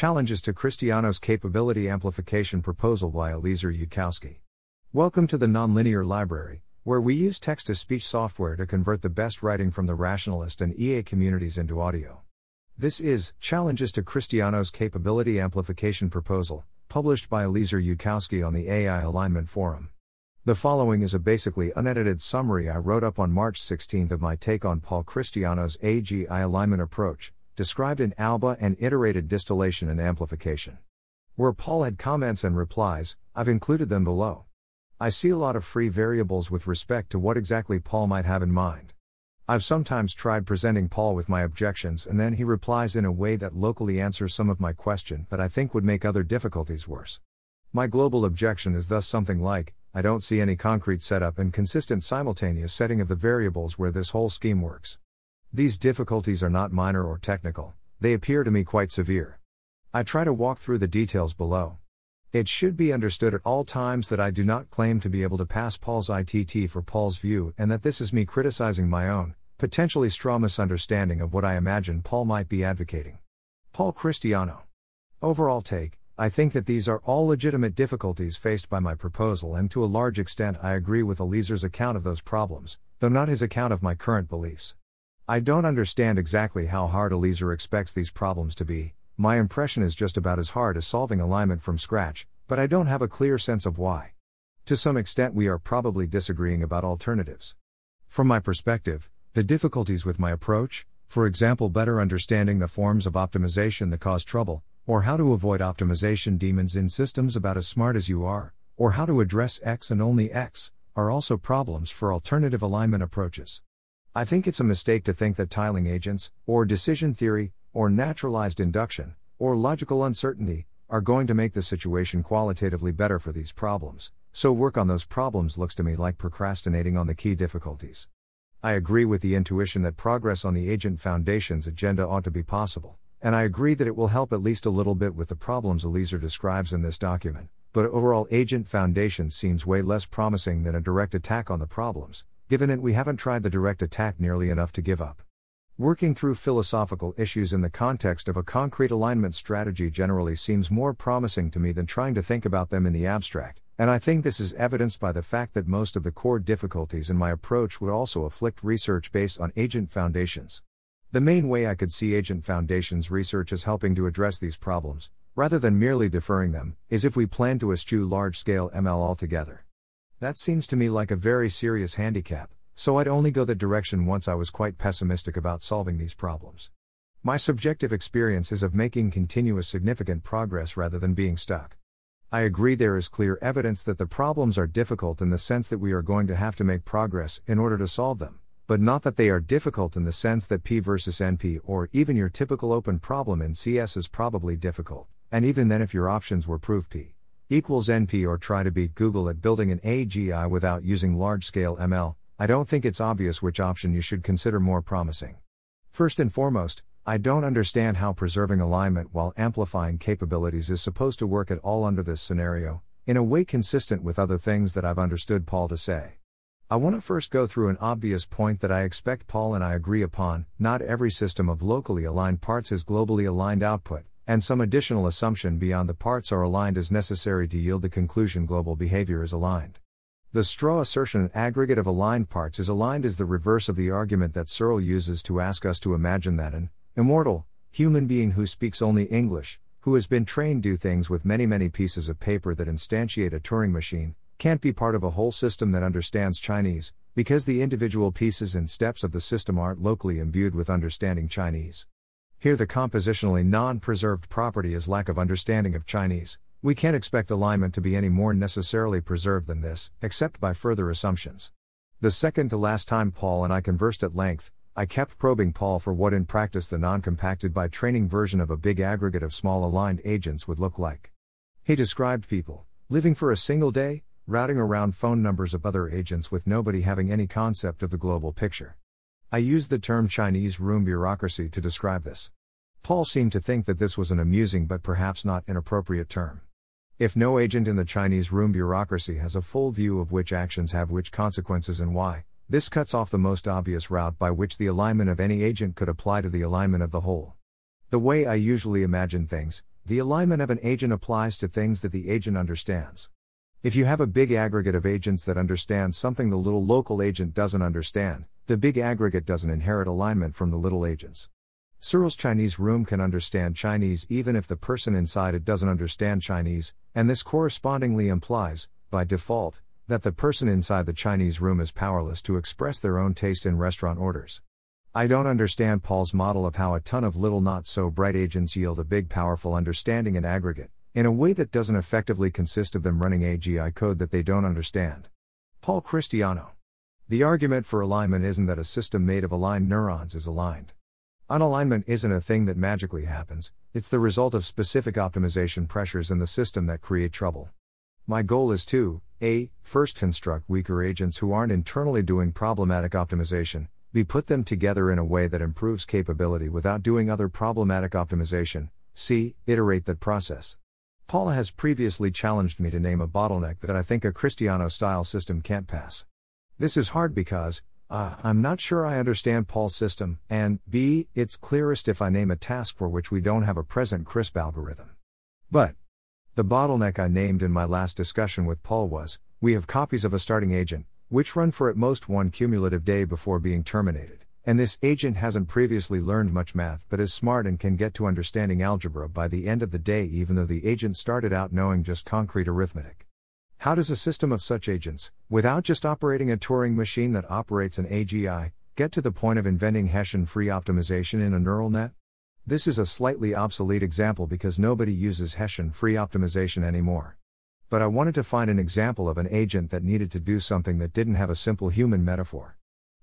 Challenges to Christiano's Capability Amplification Proposal by Eliezer Yudkowsky. Welcome to the Nonlinear Library, where we use text to speech software to convert the best writing from the rationalist and EA communities into audio. This is Challenges to Christiano's Capability Amplification Proposal, published by Eliezer Yudkowsky on the AI Alignment Forum. The following is a basically unedited summary I wrote up on March 16 of my take on Paul Christiano's AGI alignment approach, described in ALBA and iterated distillation and amplification. Where Paul had comments and replies, I've included them below. I see a lot of free variables with respect to what exactly Paul might have in mind. I've sometimes tried presenting Paul with my objections and then he replies in a way that locally answers some of my question but I think would make other difficulties worse. My global objection is thus something like I don't see any concrete setup and consistent simultaneous setting of the variables where this whole scheme works. These difficulties are not minor or technical, they appear to me quite severe. I try to walk through the details below. It should be understood at all times that I do not claim to be able to pass Paul's ITT for Paul's view and that this is me criticizing my own, potentially straw misunderstanding of what I imagine Paul might be advocating. Paul Christiano. Overall take I think that these are all legitimate difficulties faced by my proposal, and to a large extent I agree with Eliezer's account of those problems, though not his account of my current beliefs. I don't understand exactly how hard Eliezer expects these problems to be, my impression is just about as hard as solving alignment from scratch, but I don't have a clear sense of why. To some extent, we are probably disagreeing about alternatives. From my perspective, the difficulties with my approach, for example, better understanding the forms of optimization that cause trouble, or how to avoid optimization demons in systems about as smart as you are, or how to address X and only X, are also problems for alternative alignment approaches. I think it's a mistake to think that tiling agents, or decision theory, or naturalized induction, or logical uncertainty, are going to make the situation qualitatively better for these problems, so work on those problems looks to me like procrastinating on the key difficulties. I agree with the intuition that progress on the Agent Foundation's agenda ought to be possible and I agree that it will help at least a little bit with the problems Eliezer describes in this document, but overall Agent Foundation seems way less promising than a direct attack on the problems, given that we haven't tried the direct attack nearly enough to give up. Working through philosophical issues in the context of a concrete alignment strategy generally seems more promising to me than trying to think about them in the abstract, and I think this is evidenced by the fact that most of the core difficulties in my approach would also afflict research based on agent foundations. The main way I could see Agent Foundation's research as helping to address these problems, rather than merely deferring them, is if we plan to eschew large scale ML altogether. That seems to me like a very serious handicap, so I'd only go that direction once I was quite pessimistic about solving these problems. My subjective experience is of making continuous significant progress rather than being stuck. I agree there is clear evidence that the problems are difficult in the sense that we are going to have to make progress in order to solve them but not that they are difficult in the sense that P versus NP or even your typical open problem in CS is probably difficult, and even then, if your options were proof P equals NP or try to beat Google at building an AGI without using large scale ML, I don't think it's obvious which option you should consider more promising. First and foremost, I don't understand how preserving alignment while amplifying capabilities is supposed to work at all under this scenario, in a way consistent with other things that I've understood Paul to say. I want to first go through an obvious point that I expect Paul and I agree upon not every system of locally aligned parts is globally aligned output, and some additional assumption beyond the parts are aligned is necessary to yield the conclusion global behavior is aligned. The straw assertion aggregate of aligned parts is aligned is the reverse of the argument that Searle uses to ask us to imagine that an immortal human being who speaks only English, who has been trained to do things with many many pieces of paper that instantiate a Turing machine, can't be part of a whole system that understands Chinese, because the individual pieces and steps of the system aren't locally imbued with understanding Chinese. Here, the compositionally non preserved property is lack of understanding of Chinese. We can't expect alignment to be any more necessarily preserved than this, except by further assumptions. The second to last time Paul and I conversed at length, I kept probing Paul for what in practice the non compacted by training version of a big aggregate of small aligned agents would look like. He described people living for a single day, routing around phone numbers of other agents with nobody having any concept of the global picture. I use the term Chinese room bureaucracy to describe this. Paul seemed to think that this was an amusing but perhaps not inappropriate term. If no agent in the Chinese room bureaucracy has a full view of which actions have which consequences and why, this cuts off the most obvious route by which the alignment of any agent could apply to the alignment of the whole. The way I usually imagine things, the alignment of an agent applies to things that the agent understands. If you have a big aggregate of agents that understand something the little local agent doesn't understand, the big aggregate doesn't inherit alignment from the little agents. Searle's Chinese room can understand Chinese even if the person inside it doesn't understand Chinese, and this correspondingly implies, by default, that the person inside the Chinese room is powerless to express their own taste in restaurant orders. I don't understand Paul's model of how a ton of little not so bright agents yield a big powerful understanding in aggregate, in a way that doesn't effectively consist of them running AGI code that they don't understand. Paul Christiano. The argument for alignment isn't that a system made of aligned neurons is aligned. Unalignment isn't a thing that magically happens, it's the result of specific optimization pressures in the system that create trouble. My goal is to a. First construct weaker agents who aren't internally doing problematic optimization, b. Put them together in a way that improves capability without doing other problematic optimization, c. Iterate that process. Paul has previously challenged me to name a bottleneck that I think a Christiano style system can't pass. This is hard because, uh, I'm not sure I understand Paul's system, and b, it's clearest if I name a task for which we don't have a present crisp algorithm. But, the bottleneck I named in my last discussion with Paul was we have copies of a starting agent, which run for at most one cumulative day before being terminated, and this agent hasn't previously learned much math but is smart and can get to understanding algebra by the end of the day, even though the agent started out knowing just concrete arithmetic. How does a system of such agents, without just operating a Turing machine that operates an AGI, get to the point of inventing Hessian free optimization in a neural net? This is a slightly obsolete example because nobody uses Hessian free optimization anymore. But I wanted to find an example of an agent that needed to do something that didn't have a simple human metaphor.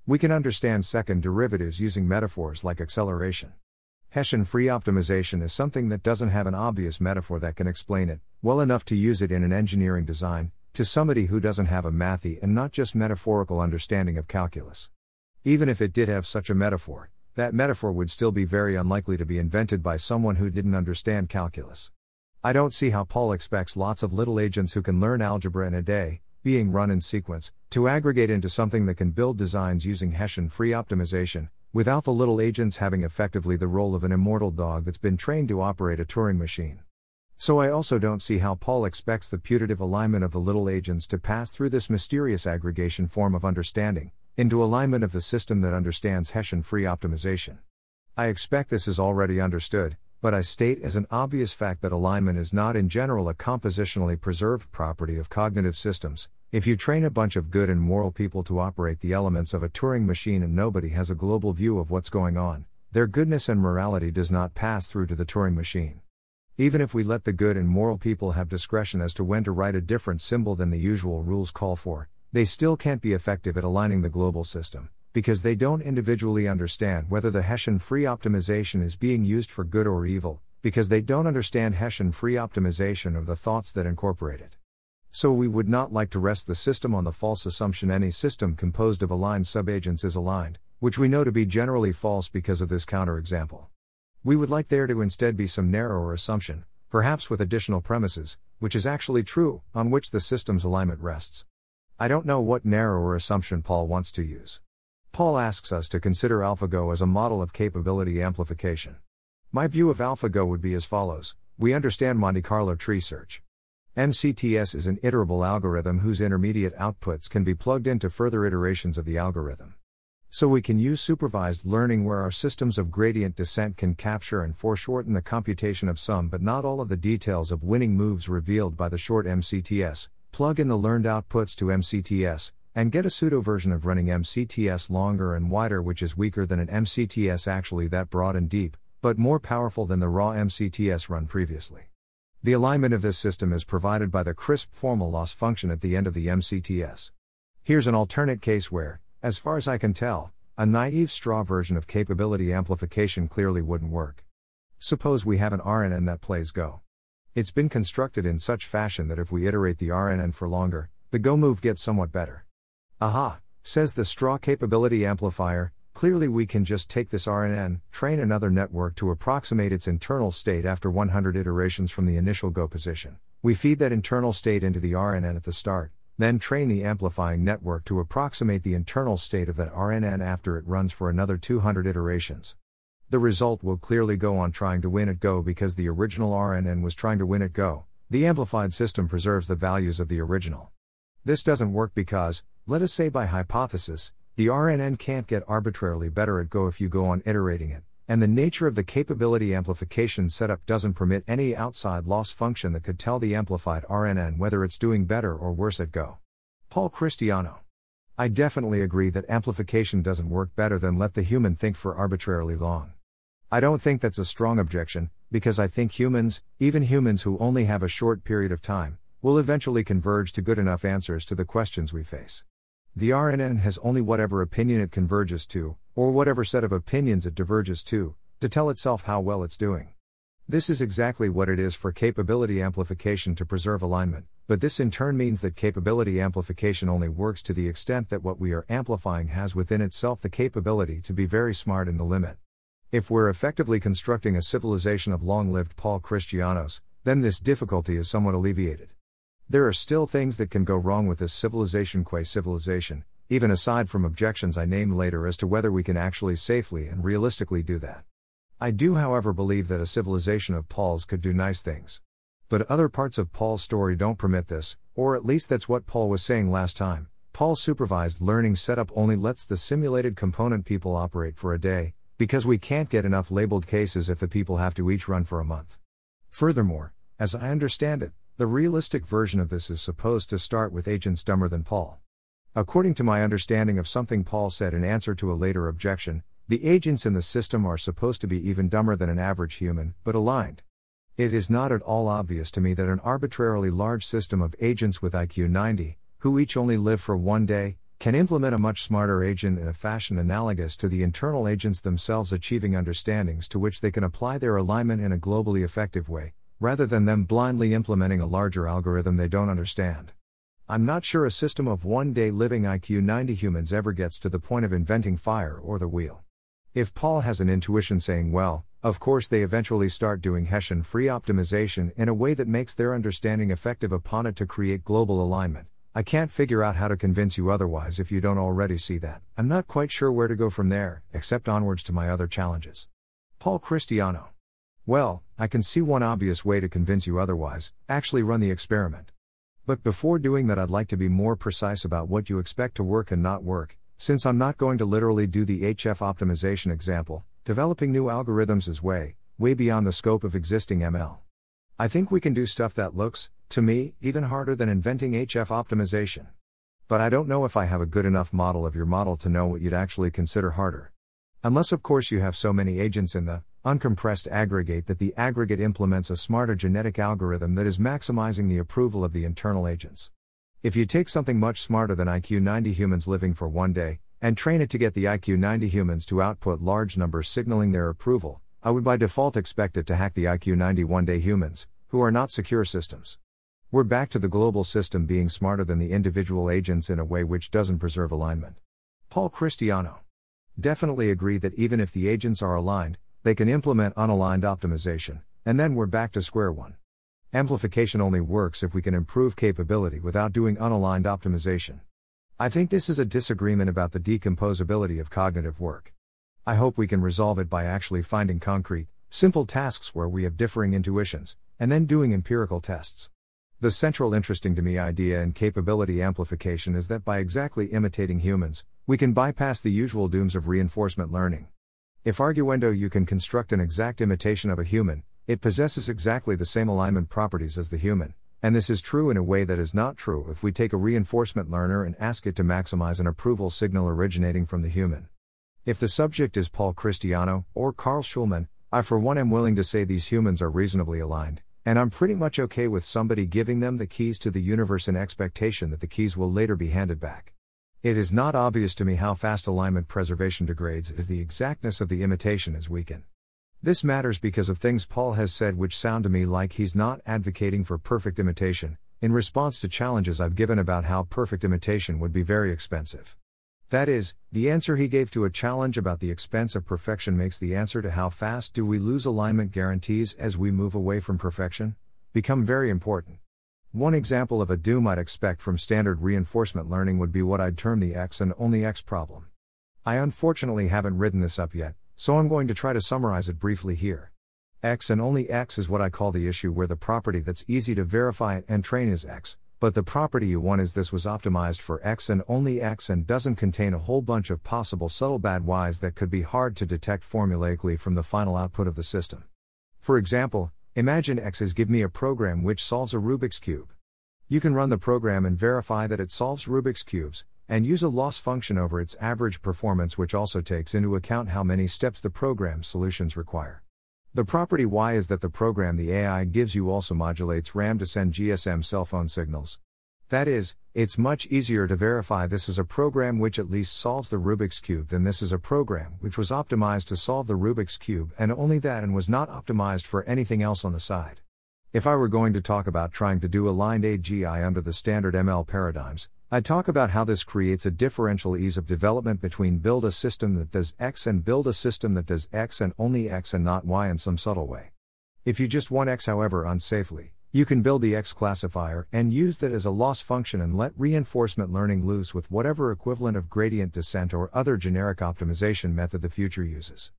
We can understand second derivatives using metaphors like acceleration. Hessian free optimization is something that doesn't have an obvious metaphor that can explain it, well enough to use it in an engineering design, to somebody who doesn't have a mathy and not just metaphorical understanding of calculus. Even if it did have such a metaphor, that metaphor would still be very unlikely to be invented by someone who didn't understand calculus. I don't see how Paul expects lots of little agents who can learn algebra in a day, being run in sequence, to aggregate into something that can build designs using Hessian free optimization, without the little agents having effectively the role of an immortal dog that's been trained to operate a Turing machine. So I also don't see how Paul expects the putative alignment of the little agents to pass through this mysterious aggregation form of understanding, into alignment of the system that understands Hessian free optimization. I expect this is already understood, but I state as an obvious fact that alignment is not in general a compositionally preserved property of cognitive systems, if you train a bunch of good and moral people to operate the elements of a Turing machine and nobody has a global view of what's going on, their goodness and morality does not pass through to the Turing machine. Even if we let the good and moral people have discretion as to when to write a different symbol than the usual rules call for, they still can't be effective at aligning the global system, because they don't individually understand whether the Hessian free optimization is being used for good or evil, because they don't understand Hessian free optimization or the thoughts that incorporate it. So we would not like to rest the system on the false assumption any system composed of aligned subagents is aligned, which we know to be generally false because of this counterexample. We would like there to instead be some narrower assumption, perhaps with additional premises, which is actually true, on which the system's alignment rests. I don't know what narrower assumption Paul wants to use. Paul asks us to consider AlphaGo as a model of capability amplification. My view of AlphaGo would be as follows We understand Monte Carlo tree search. MCTS is an iterable algorithm whose intermediate outputs can be plugged into further iterations of the algorithm. So we can use supervised learning where our systems of gradient descent can capture and foreshorten the computation of some but not all of the details of winning moves revealed by the short MCTS, plug in the learned outputs to MCTS, and get a pseudo version of running MCTS longer and wider, which is weaker than an MCTS actually that broad and deep, but more powerful than the raw MCTS run previously. The alignment of this system is provided by the crisp formal loss function at the end of the MCTS. Here's an alternate case where, as far as I can tell, a naive straw version of capability amplification clearly wouldn't work. Suppose we have an RNN that plays Go. It's been constructed in such fashion that if we iterate the RNN for longer, the Go move gets somewhat better. Aha, says the straw capability amplifier, Clearly, we can just take this RNN, train another network to approximate its internal state after 100 iterations from the initial go position. We feed that internal state into the RNN at the start, then train the amplifying network to approximate the internal state of that RNN after it runs for another 200 iterations. the result will clearly go on trying to win at Go because the original RNN was trying to win at Go. The amplified system preserves the values of the original. This doesn't work because, let us say by hypothesis, the RNN can't get arbitrarily better at Go if you go on iterating it, and the nature of the capability amplification setup doesn't permit any outside loss function that could tell the amplified RNN whether it's doing better or worse at Go. Paul Christiano. I definitely agree that amplification doesn't work better than let the human think for arbitrarily long. I don't think that's a strong objection, because I think humans, even humans who only have a short period of time, will eventually converge to good enough answers to the questions we face. The RNN has only whatever opinion it converges to, or whatever set of opinions it diverges to, to tell itself how well it's doing. This is exactly what it is for capability amplification to preserve alignment, but this in turn means that capability amplification only works to the extent that what we are amplifying has within itself the capability to be very smart in the limit. If we're effectively constructing a civilization of long lived Paul Christianos, then this difficulty is somewhat alleviated. There are still things that can go wrong with this civilization qua civilization, even aside from objections I name later as to whether we can actually safely and realistically do that. I do, however, believe that a civilization of Paul's could do nice things. But other parts of Paul's story don't permit this, or at least that's what Paul was saying last time. Paul's supervised learning setup only lets the simulated component people operate for a day, because we can't get enough labeled cases if the people have to each run for a month. Furthermore, as I understand it, the realistic version of this is supposed to start with agents dumber than Paul. According to my understanding of something Paul said in answer to a later objection, the agents in the system are supposed to be even dumber than an average human, but aligned. It is not at all obvious to me that an arbitrarily large system of agents with IQ 90, who each only live for one day, can implement a much smarter agent in a fashion analogous to the internal agents themselves achieving understandings to which they can apply their alignment in a globally effective way, rather than them blindly implementing a larger algorithm they don't understand. I'm not sure a system of one day living IQ 90 humans ever gets to the point of inventing fire or the wheel. If Paul has an intuition saying, well, of course they eventually start doing Hessian free optimization in a way that makes their understanding effective upon it to create global alignment, I can't figure out how to convince you otherwise if you don't already see that. I'm not quite sure where to go from there, except onwards to my other challenges. Paul Christiano. Well, I can see one obvious way to convince you otherwise actually run the experiment. But before doing that, I'd like to be more precise about what you expect to work and not work, since I'm not going to literally do the HF optimization example, developing new algorithms is way, way beyond the scope of existing ML. I think we can do stuff that looks, to me, even harder than inventing HF optimization. But I don't know if I have a good enough model of your model to know what you'd actually consider harder. Unless, of course, you have so many agents in the uncompressed aggregate that the aggregate implements a smarter genetic algorithm that is maximizing the approval of the internal agents. If you take something much smarter than IQ 90 humans living for one day, and train it to get the IQ 90 humans to output large numbers signaling their approval, I would by default expect it to hack the IQ 90 one day humans, who are not secure systems. We're back to the global system being smarter than the individual agents in a way which doesn't preserve alignment. Paul Christiano. Definitely agree that even if the agents are aligned, they can implement unaligned optimization, and then we're back to square one. Amplification only works if we can improve capability without doing unaligned optimization. I think this is a disagreement about the decomposability of cognitive work. I hope we can resolve it by actually finding concrete, simple tasks where we have differing intuitions, and then doing empirical tests. The central interesting to me idea in capability amplification is that by exactly imitating humans, we can bypass the usual dooms of reinforcement learning. If arguendo you can construct an exact imitation of a human, it possesses exactly the same alignment properties as the human, and this is true in a way that is not true if we take a reinforcement learner and ask it to maximize an approval signal originating from the human. If the subject is Paul Christiano or Carl Shulman, I for one am willing to say these humans are reasonably aligned, and I'm pretty much okay with somebody giving them the keys to the universe in expectation that the keys will later be handed back. It is not obvious to me how fast alignment preservation degrades as the exactness of the imitation is weakened. This matters because of things Paul has said which sound to me like he's not advocating for perfect imitation, in response to challenges I've given about how perfect imitation would be very expensive. That is, the answer he gave to a challenge about the expense of perfection makes the answer to how fast do we lose alignment guarantees as we move away from perfection become very important. One example of a doom I'd expect from standard reinforcement learning would be what I'd term the X and only X problem. I unfortunately haven't written this up yet, so I'm going to try to summarize it briefly here. X and only X is what I call the issue where the property that's easy to verify and train is X, but the property you want is this was optimized for X and only X and doesn't contain a whole bunch of possible subtle bad Ys that could be hard to detect formulaically from the final output of the system. For example, imagine X is give me a program which solves a Rubik's Cube. You can run the program and verify that it solves Rubik's Cubes, and use a loss function over its average performance, which also takes into account how many steps the program's solutions require. The property Y is that the program the AI gives you also modulates RAM to send GSM cell phone signals. That is, it's much easier to verify this is a program which at least solves the Rubik's Cube than this is a program which was optimized to solve the Rubik's Cube and only that and was not optimized for anything else on the side. If I were going to talk about trying to do aligned AGI under the standard ML paradigms, I'd talk about how this creates a differential ease of development between build a system that does X and build a system that does X and only X and not Y in some subtle way. If you just want X, however, unsafely, you can build the X classifier and use that as a loss function and let reinforcement learning loose with whatever equivalent of gradient descent or other generic optimization method the future uses.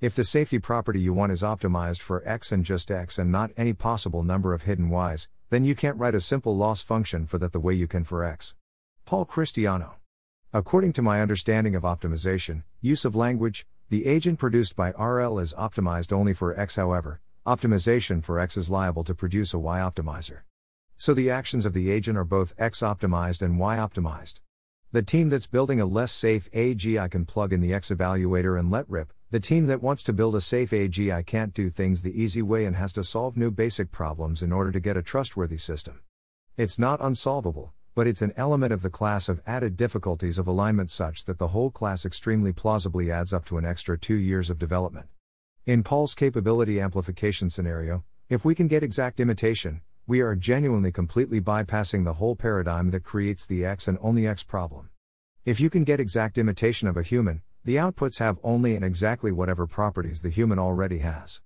If the safety property you want is optimized for x and just x and not any possible number of hidden y's, then you can't write a simple loss function for that the way you can for x. Paul Christiano. According to my understanding of optimization, use of language, the agent produced by RL is optimized only for x, however, optimization for x is liable to produce a y optimizer. So the actions of the agent are both x optimized and y optimized. The team that's building a less safe AGI can plug in the X evaluator and let rip, the team that wants to build a safe AGI can't do things the easy way and has to solve new basic problems in order to get a trustworthy system. It's not unsolvable, but it's an element of the class of added difficulties of alignment such that the whole class extremely plausibly adds up to an extra two years of development. In Paul's capability amplification scenario, if we can get exact imitation, we are genuinely completely bypassing the whole paradigm that creates the X and only X problem. If you can get exact imitation of a human, the outputs have only and exactly whatever properties the human already has.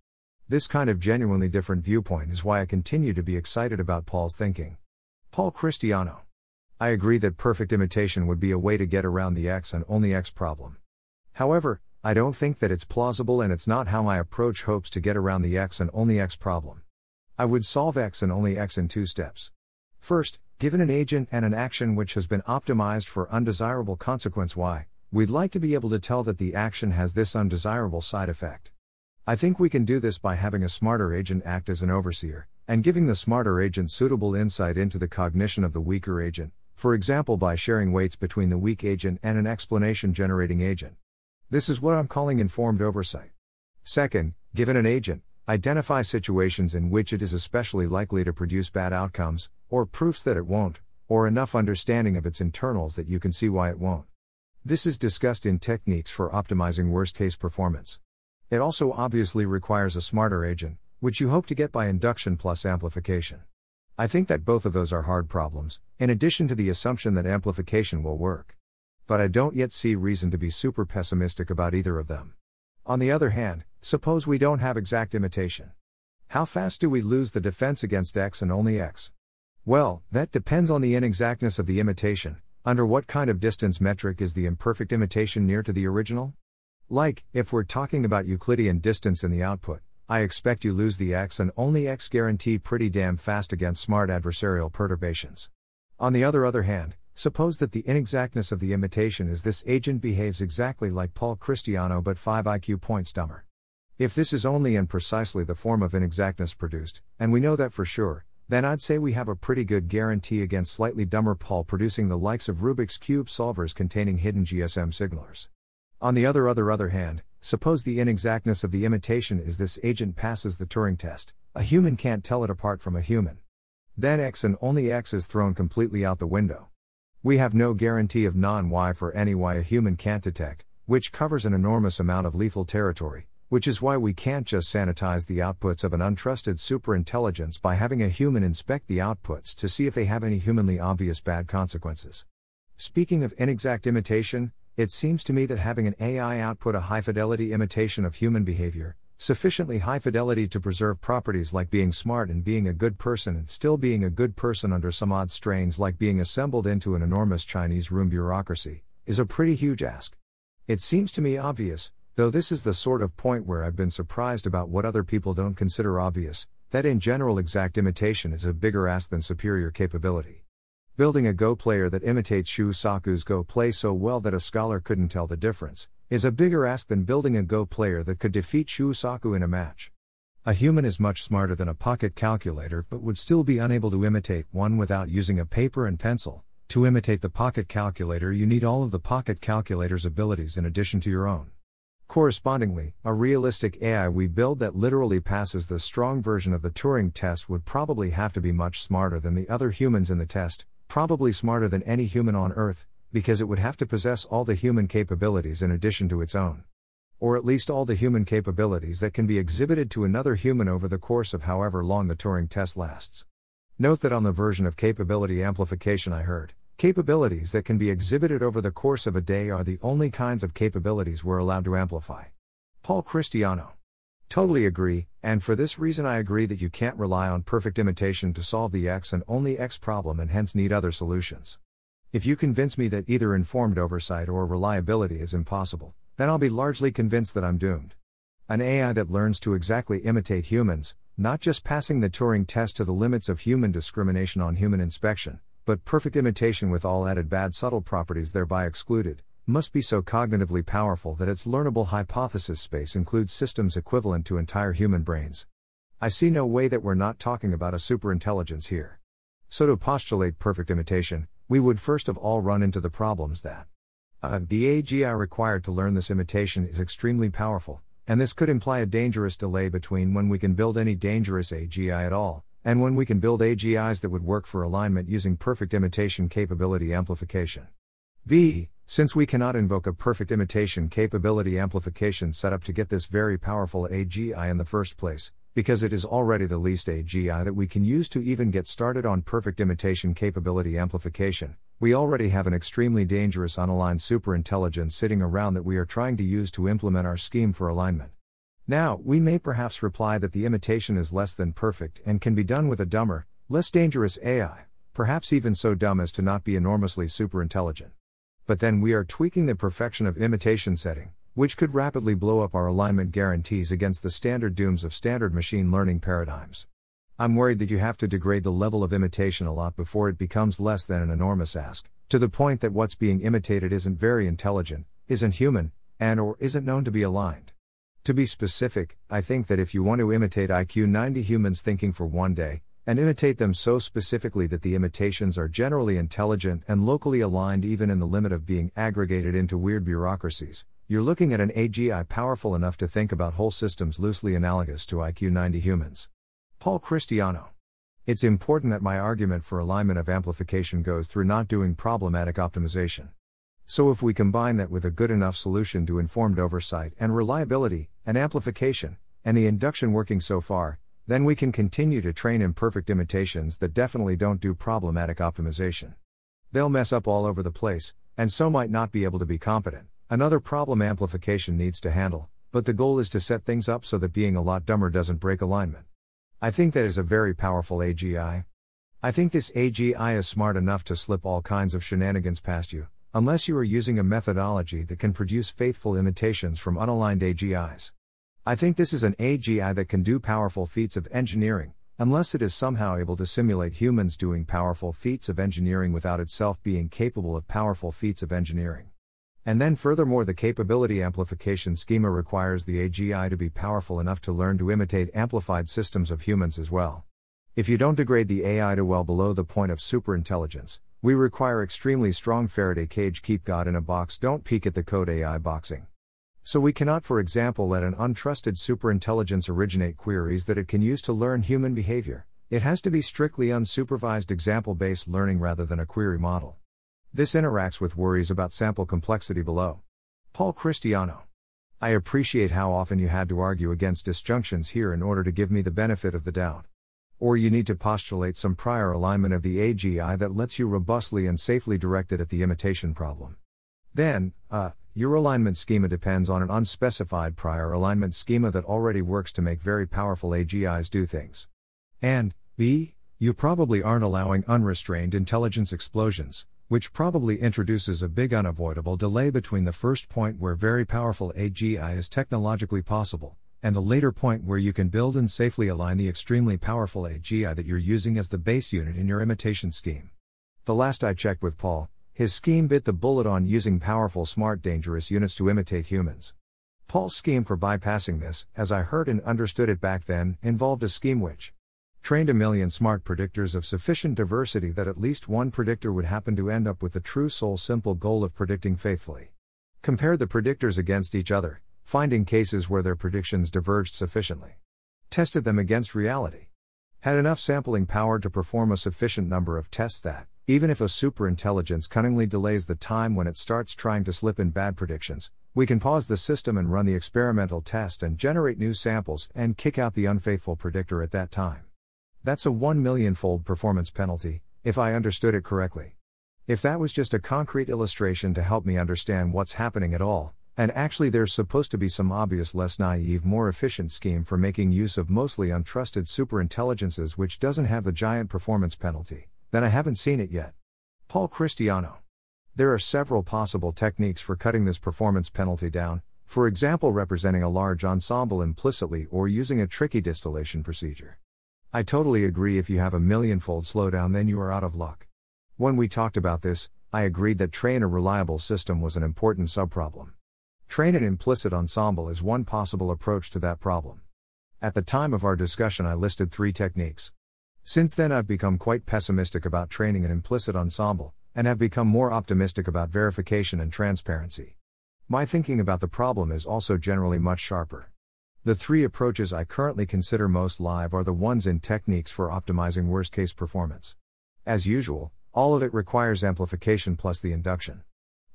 This kind of genuinely different viewpoint is why I continue to be excited about Paul's thinking. Paul Christiano. I agree that perfect imitation would be a way to get around the X and only X problem. However, I don't think that it's plausible and it's not how my approach hopes to get around the X and only X problem. I would solve X and only X in two steps. First, given an agent and an action which has been optimized for undesirable consequence Y, We'd like to be able to tell that the action has this undesirable side effect. I think we can do this by having a smarter agent act as an overseer, and giving the smarter agent suitable insight into the cognition of the weaker agent, for example by sharing weights between the weak agent and an explanation generating agent. This is what I'm calling informed oversight. Second, given an agent, identify situations in which it is especially likely to produce bad outcomes, or proofs that it won't, or enough understanding of its internals that you can see why it won't. This is discussed in techniques for optimizing worst case performance. It also obviously requires a smarter agent, which you hope to get by induction plus amplification. I think that both of those are hard problems, in addition to the assumption that amplification will work. But I don't yet see reason to be super pessimistic about either of them. On the other hand, suppose we don't have exact imitation. How fast do we lose the defense against X and only X? Well, that depends on the inexactness of the imitation, under what kind of distance metric is the imperfect imitation near to the original? Like, if we're talking about Euclidean distance in the output, I expect you lose the x and only x guarantee pretty damn fast against smart adversarial perturbations. On the other other hand, suppose that the inexactness of the imitation is this agent behaves exactly like Paul Christiano but 5 IQ points dumber. If this is only and precisely the form of inexactness produced, and we know that for sure, then I'd say we have a pretty good guarantee against slightly dumber Paul producing the likes of Rubik's Cube solvers containing hidden GSM signalers. On the other other other hand, suppose the inexactness of the imitation is this agent passes the Turing test, a human can't tell it apart from a human. Then X and only X is thrown completely out the window. We have no guarantee of non Y for any Y a human can't detect, which covers an enormous amount of lethal territory, which is why we can't just sanitize the outputs of an untrusted superintelligence by having a human inspect the outputs to see if they have any humanly obvious bad consequences. Speaking of inexact imitation, it seems to me that having an AI output a high fidelity imitation of human behavior, sufficiently high fidelity to preserve properties like being smart and being a good person and still being a good person under some odd strains like being assembled into an enormous Chinese room bureaucracy, is a pretty huge ask. It seems to me obvious, Though this is the sort of point where I've been surprised about what other people don't consider obvious, that in general exact imitation is a bigger ask than superior capability. Building a Go player that imitates Shusaku's Go play so well that a scholar couldn't tell the difference, is a bigger ask than building a Go player that could defeat Shusaku in a match. A human is much smarter than a pocket calculator but would still be unable to imitate one without using a paper and pencil. To imitate the pocket calculator, you need all of the pocket calculator's abilities in addition to your own. Correspondingly, a realistic AI we build that literally passes the strong version of the Turing test would probably have to be much smarter than the other humans in the test, probably smarter than any human on Earth, because it would have to possess all the human capabilities in addition to its own. Or at least all the human capabilities that can be exhibited to another human over the course of however long the Turing test lasts. Note that on the version of capability amplification I heard, capabilities that can be exhibited over the course of a day are the only kinds of capabilities we're allowed to amplify. Paul Christiano. Totally agree, and for this reason I agree that you can't rely on perfect imitation to solve the X and only X problem and hence need other solutions. If you convince me that either informed oversight or reliability is impossible, then I'll be largely convinced that I'm doomed. An AI that learns to exactly imitate humans, not just passing the Turing test to the limits of human discrimination on human inspection, but perfect imitation with all added bad subtle properties thereby excluded, must be so cognitively powerful that its learnable hypothesis space includes systems equivalent to entire human brains. I see no way that we're not talking about a superintelligence here. So, to postulate perfect imitation, we would first of all run into the problems that uh, the AGI required to learn this imitation is extremely powerful, and this could imply a dangerous delay between when we can build any dangerous AGI at all, and when we can build AGIs that would work for alignment using perfect imitation capability amplification. V. Since we cannot invoke a perfect imitation capability amplification setup to get this very powerful AGI in the first place, because it is already the least AGI that we can use to even get started on perfect imitation capability amplification, we already have an extremely dangerous unaligned superintelligence sitting around that we are trying to use to implement our scheme for alignment. Now, we may perhaps reply that the imitation is less than perfect and can be done with a dumber, less dangerous AI, perhaps even so dumb as to not be enormously superintelligent but then we are tweaking the perfection of imitation setting, which could rapidly blow up our alignment guarantees against the standard dooms of standard machine learning paradigms. I'm worried that you have to degrade the level of imitation a lot before it becomes less than an enormous ask, to the point that what's being imitated isn't very intelligent, isn't human, and or isn't known to be aligned. To be specific, I think that if you want to imitate IQ 90 humans thinking for one day, and imitate them so specifically that the imitations are generally intelligent and locally aligned, even in the limit of being aggregated into weird bureaucracies. You're looking at an AGI powerful enough to think about whole systems loosely analogous to IQ 90 humans. Paul Christiano. It's important that my argument for alignment of amplification goes through not doing problematic optimization. So, if we combine that with a good enough solution to informed oversight and reliability, and amplification, and the induction working so far, then we can continue to train imperfect imitations that definitely don't do problematic optimization. They'll mess up all over the place, and so might not be able to be competent. Another problem amplification needs to handle, but the goal is to set things up so that being a lot dumber doesn't break alignment. I think that is a very powerful AGI. I think this AGI is smart enough to slip all kinds of shenanigans past you, unless you are using a methodology that can produce faithful imitations from unaligned AGIs. I think this is an AGI that can do powerful feats of engineering, unless it is somehow able to simulate humans doing powerful feats of engineering without itself being capable of powerful feats of engineering. And then, furthermore, the capability amplification schema requires the AGI to be powerful enough to learn to imitate amplified systems of humans as well. If you don't degrade the AI to well below the point of superintelligence, we require extremely strong Faraday cage keep God in a box, don't peek at the code AI boxing. So we cannot, for example, let an untrusted superintelligence originate queries that it can use to learn human behavior. It has to be strictly unsupervised example based learning rather than a query model. This interacts with worries about sample complexity below. Paul Christiano. I appreciate how often you had to argue against disjunctions here in order to give me the benefit of the doubt. Or you need to postulate some prior alignment of the AGI that lets you robustly and safely direct it at the imitation problem. Then, uh, your alignment schema depends on an unspecified prior alignment schema that already works to make very powerful AGIs do things. And, B, you probably aren't allowing unrestrained intelligence explosions, which probably introduces a big unavoidable delay between the first point where very powerful AGI is technologically possible, and the later point where you can build and safely align the extremely powerful AGI that you're using as the base unit in your imitation scheme. The last I checked with Paul, his scheme bit the bullet on using powerful, smart, dangerous units to imitate humans. Paul's scheme for bypassing this, as I heard and understood it back then, involved a scheme which trained a million smart predictors of sufficient diversity that at least one predictor would happen to end up with the true soul simple goal of predicting faithfully. Compared the predictors against each other, finding cases where their predictions diverged sufficiently. Tested them against reality. Had enough sampling power to perform a sufficient number of tests that, even if a superintelligence cunningly delays the time when it starts trying to slip in bad predictions, we can pause the system and run the experimental test and generate new samples and kick out the unfaithful predictor at that time. That's a 1 million fold performance penalty, if I understood it correctly. If that was just a concrete illustration to help me understand what's happening at all, and actually there's supposed to be some obvious, less naive, more efficient scheme for making use of mostly untrusted superintelligences which doesn't have the giant performance penalty, then I haven't seen it yet. Paul Christiano. There are several possible techniques for cutting this performance penalty down, for example, representing a large ensemble implicitly or using a tricky distillation procedure. I totally agree if you have a millionfold slowdown, then you are out of luck. When we talked about this, I agreed that train a reliable system was an important subproblem. Train an implicit ensemble is one possible approach to that problem. At the time of our discussion, I listed three techniques. Since then, I've become quite pessimistic about training an implicit ensemble, and have become more optimistic about verification and transparency. My thinking about the problem is also generally much sharper. The three approaches I currently consider most live are the ones in techniques for optimizing worst case performance. As usual, all of it requires amplification plus the induction.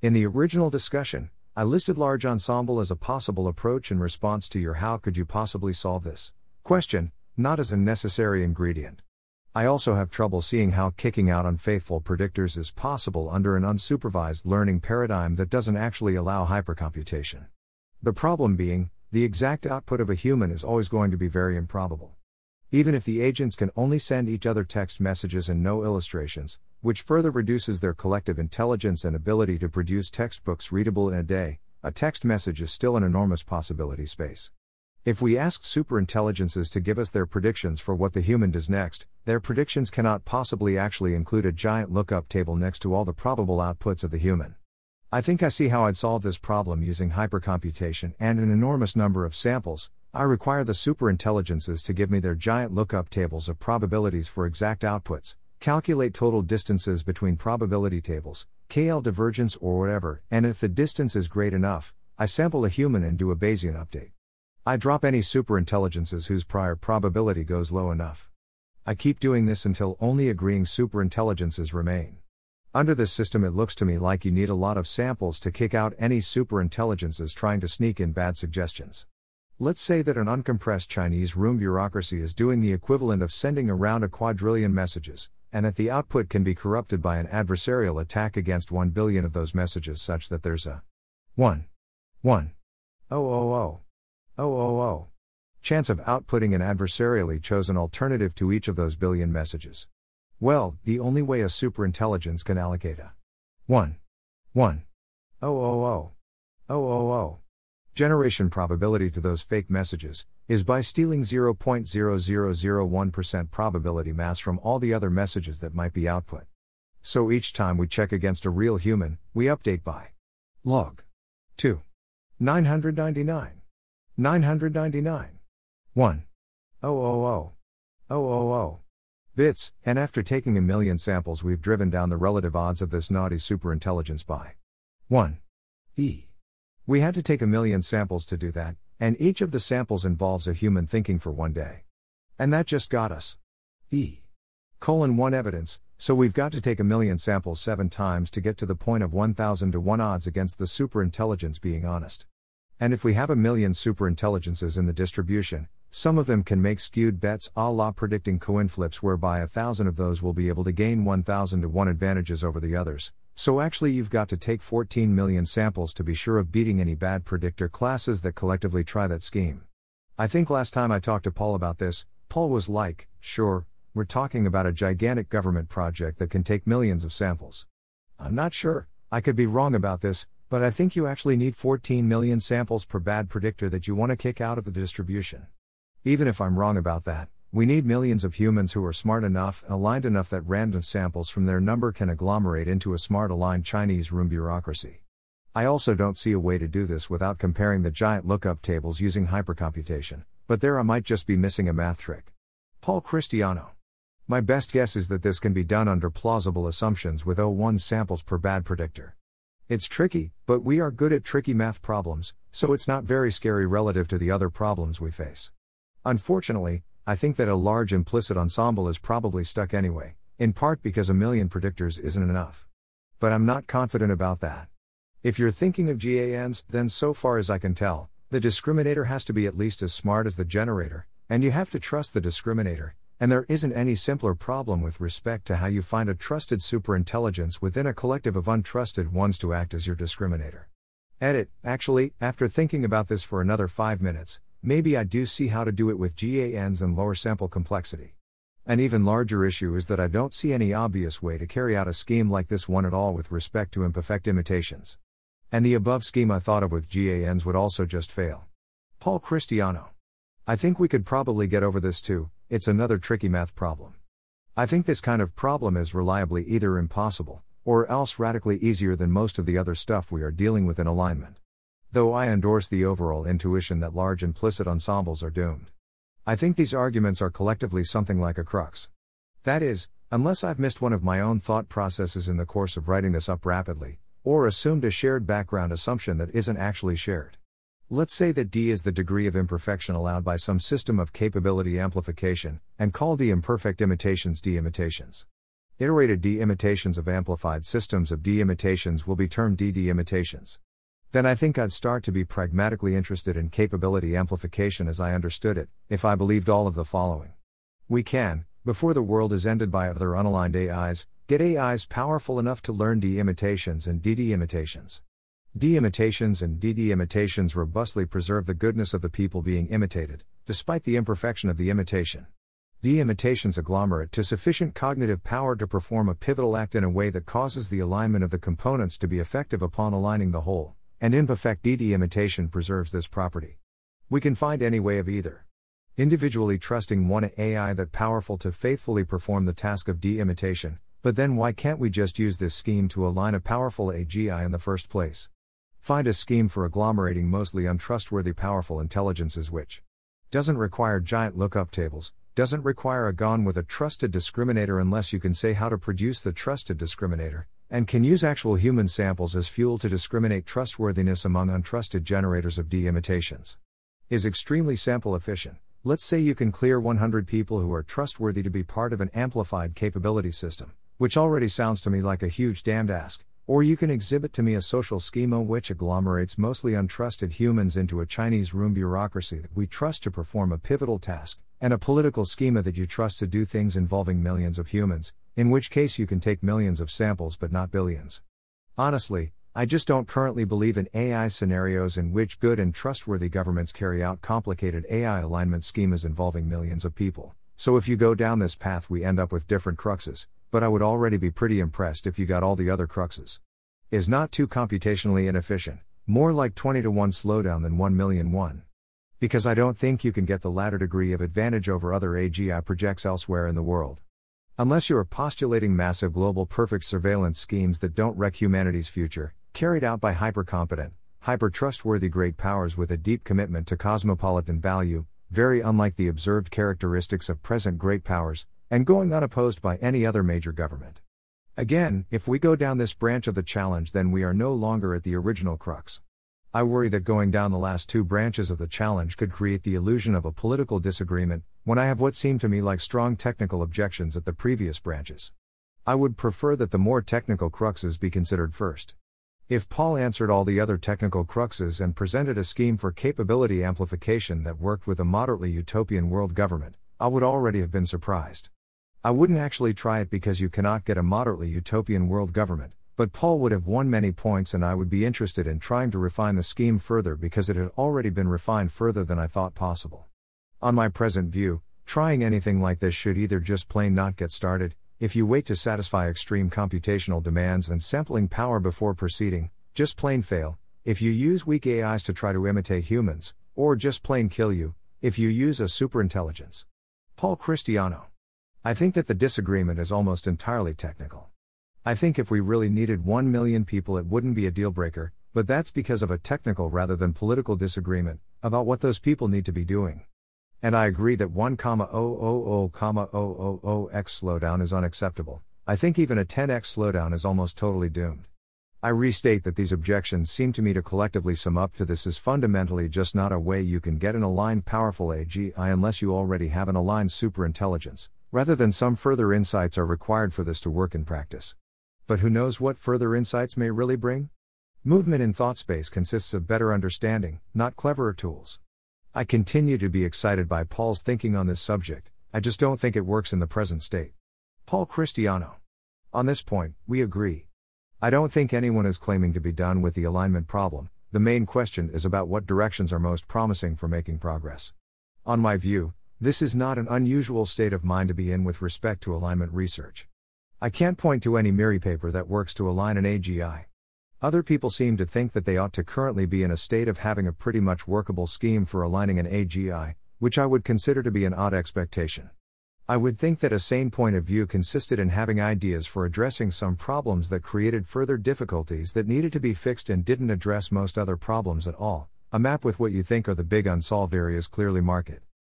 In the original discussion, I listed large ensemble as a possible approach in response to your how could you possibly solve this question, not as a necessary ingredient. I also have trouble seeing how kicking out unfaithful predictors is possible under an unsupervised learning paradigm that doesn't actually allow hypercomputation. The problem being, the exact output of a human is always going to be very improbable. Even if the agents can only send each other text messages and no illustrations, which further reduces their collective intelligence and ability to produce textbooks readable in a day, a text message is still an enormous possibility space. If we ask superintelligences to give us their predictions for what the human does next, their predictions cannot possibly actually include a giant lookup table next to all the probable outputs of the human. I think I see how I'd solve this problem using hypercomputation and an enormous number of samples. I require the superintelligences to give me their giant lookup tables of probabilities for exact outputs, calculate total distances between probability tables, KL divergence or whatever, and if the distance is great enough, I sample a human and do a Bayesian update. I drop any superintelligences whose prior probability goes low enough. I keep doing this until only agreeing superintelligences remain. Under this system, it looks to me like you need a lot of samples to kick out any superintelligences trying to sneak in bad suggestions. Let's say that an uncompressed Chinese room bureaucracy is doing the equivalent of sending around a quadrillion messages, and that the output can be corrupted by an adversarial attack against 1 billion of those messages such that there's a 1. 1. Oh, oh, oh. Oh, oh, oh. Chance of outputting an adversarially chosen alternative to each of those billion messages. Well, the only way a superintelligence can allocate a 1. 1. Oh, oh, oh. Oh, oh, oh. Generation probability to those fake messages is by stealing 0.0001% probability mass from all the other messages that might be output. So each time we check against a real human, we update by log 2. 999. 999. 1. Oh, oh, oh. Oh, oh, oh bits, and after taking a million samples, we've driven down the relative odds of this naughty superintelligence by 1. E. We had to take a million samples to do that, and each of the samples involves a human thinking for one day. And that just got us E. Colon 1 evidence, so we've got to take a million samples seven times to get to the point of 1000 to 1 odds against the superintelligence being honest. And if we have a million superintelligences in the distribution, some of them can make skewed bets a la predicting coin flips whereby a thousand of those will be able to gain 1000 to 1 advantages over the others. So actually you've got to take 14 million samples to be sure of beating any bad predictor classes that collectively try that scheme. I think last time I talked to Paul about this, Paul was like, sure, we're talking about a gigantic government project that can take millions of samples. I'm not sure, I could be wrong about this, but I think you actually need 14 million samples per bad predictor that you want to kick out of the distribution. Even if I'm wrong about that, we need millions of humans who are smart enough and aligned enough that random samples from their number can agglomerate into a smart aligned Chinese room bureaucracy. I also don't see a way to do this without comparing the giant lookup tables using hypercomputation, but there I might just be missing a math trick. Paul Christiano. My best guess is that this can be done under plausible assumptions with 01 samples per bad predictor. It's tricky, but we are good at tricky math problems, so it's not very scary relative to the other problems we face. Unfortunately, I think that a large implicit ensemble is probably stuck anyway, in part because a million predictors isn't enough. But I'm not confident about that. If you're thinking of GANs, then so far as I can tell, the discriminator has to be at least as smart as the generator, and you have to trust the discriminator, and there isn't any simpler problem with respect to how you find a trusted superintelligence within a collective of untrusted ones to act as your discriminator. Edit, actually, after thinking about this for another 5 minutes, maybe I do see how to do it with GANs and lower sample complexity. An even larger issue is that I don't see any obvious way to carry out a scheme like this one at all with respect to imperfect imitations. And the above scheme I thought of with GANs would also just fail. Paul Christiano. I think we could probably get over this too, it's another tricky math problem. I think this kind of problem is reliably either impossible, or else radically easier than most of the other stuff we are dealing with in alignment. Though I endorse the overall intuition that large implicit ensembles are doomed. I think these arguments are collectively something like a crux. That is, unless I've missed one of my own thought processes in the course of writing this up rapidly, or assumed a shared background assumption that isn't actually shared. Let's say that D is the degree of imperfection allowed by some system of capability amplification, and call D imperfect imitations D imitations. Iterated D imitations of amplified systems of D imitations will be termed DD imitations. Then I think I'd start to be pragmatically interested in capability amplification as I understood it, if I believed all of the following. We can, before the world is ended by other unaligned AIs, Get AIs powerful enough to learn D imitations and DD imitations. D imitations and DD imitations robustly preserve the goodness of the people being imitated, despite the imperfection of the imitation. D imitations agglomerate to sufficient cognitive power to perform a pivotal act in a way that causes the alignment of the components to be effective upon aligning the whole, and imperfect DD imitation preserves this property. We can find any way of either. Individually trusting one AI that powerful to faithfully perform the task of D imitation, but then why can't we just use this scheme to align a powerful AGI in the first place? Find a scheme for agglomerating mostly untrustworthy powerful intelligences which doesn't require giant lookup tables, doesn't require a GAN with a trusted discriminator unless you can say how to produce the trusted discriminator, and can use actual human samples as fuel to discriminate trustworthiness among untrusted generators of D imitations. Is extremely sample efficient. Let's say you can clear 100 people who are trustworthy to be part of an amplified capability system which already sounds to me like a huge damned ask, or you can exhibit to me a social schema which agglomerates mostly untrusted humans into a Chinese room bureaucracy that we trust to perform a pivotal task, and a political schema that you trust to do things involving millions of humans, in which case you can take millions of samples but not billions. Honestly, I just don't currently believe in AI scenarios in which good and trustworthy governments carry out complicated AI alignment schemas involving millions of people. So if you go down this path, we end up with different cruxes, but I would already be pretty impressed if you got all the other cruxes. Is not too computationally inefficient, more like 20 to 1 slowdown than 1 million 1. Because I don't think you can get the latter degree of advantage over other AGI projects elsewhere in the world. Unless you're postulating massive global perfect surveillance schemes that don't wreck humanity's future, carried out by hyper competent, hyper trustworthy great powers with a deep commitment to cosmopolitan value, very unlike the observed characteristics of present great powers, and going unopposed by any other major government. Again, if we go down this branch of the challenge, then we are no longer at the original crux. I worry that going down the last two branches of the challenge could create the illusion of a political disagreement, when I have what seem to me like strong technical objections at the previous branches. I would prefer that the more technical cruxes be considered first. If Paul answered all the other technical cruxes and presented a scheme for capability amplification that worked with a moderately utopian world government, I would already have been surprised. I wouldn't actually try it because you cannot get a moderately utopian world government, but Paul would have won many points and I would be interested in trying to refine the scheme further because it had already been refined further than I thought possible. On my present view, trying anything like this should either just plain not get started, if you wait to satisfy extreme computational demands and sampling power before proceeding, just plain fail, if you use weak AIs to try to imitate humans, or just plain kill you, if you use a superintelligence. Paul Christiano. I think that the disagreement is almost entirely technical. I think if we really needed 1 million people, it wouldn't be a deal breaker, but that's because of a technical rather than political disagreement about what those people need to be doing. And I agree that 1,000,000x slowdown is unacceptable. I think even a 10x slowdown is almost totally doomed. I restate that these objections seem to me to collectively sum up to this is fundamentally just not a way you can get an aligned powerful AGI unless you already have an aligned superintelligence, rather than some further insights are required for this to work in practice. But who knows what further insights may really bring? Movement in thought space consists of better understanding, not cleverer tools. I continue to be excited by Paul's thinking on this subject, I just don't think it works in the present state. Paul Christiano. On this point, we agree. I don't think anyone is claiming to be done with the alignment problem, the main question is about what directions are most promising for making progress. On my view, this is not an unusual state of mind to be in with respect to alignment research. I can't point to any MIRI paper that works to align an AGI. Other people seem to think that they ought to currently be in a state of having a pretty much workable scheme for aligning an AGI, which I would consider to be an odd expectation. I would think that a sane point of view consisted in having ideas for addressing some problems that created further difficulties that needed to be fixed and didn't address most other problems at all, a map with what you think are the big unsolved areas clearly marked.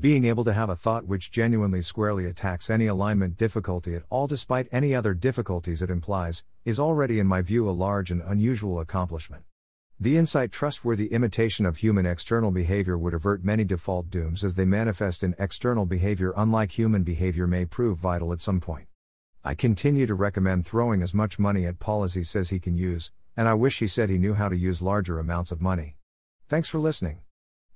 Being able to have a thought which genuinely squarely attacks any alignment difficulty at all despite any other difficulties it implies, is already in my view a large and unusual accomplishment. The insight trustworthy imitation of human external behavior would avert many default dooms as they manifest in external behavior unlike human behavior may prove vital at some point. I continue to recommend throwing as much money at Paul as he says he can use, and I wish he said he knew how to use larger amounts of money. Thanks for listening.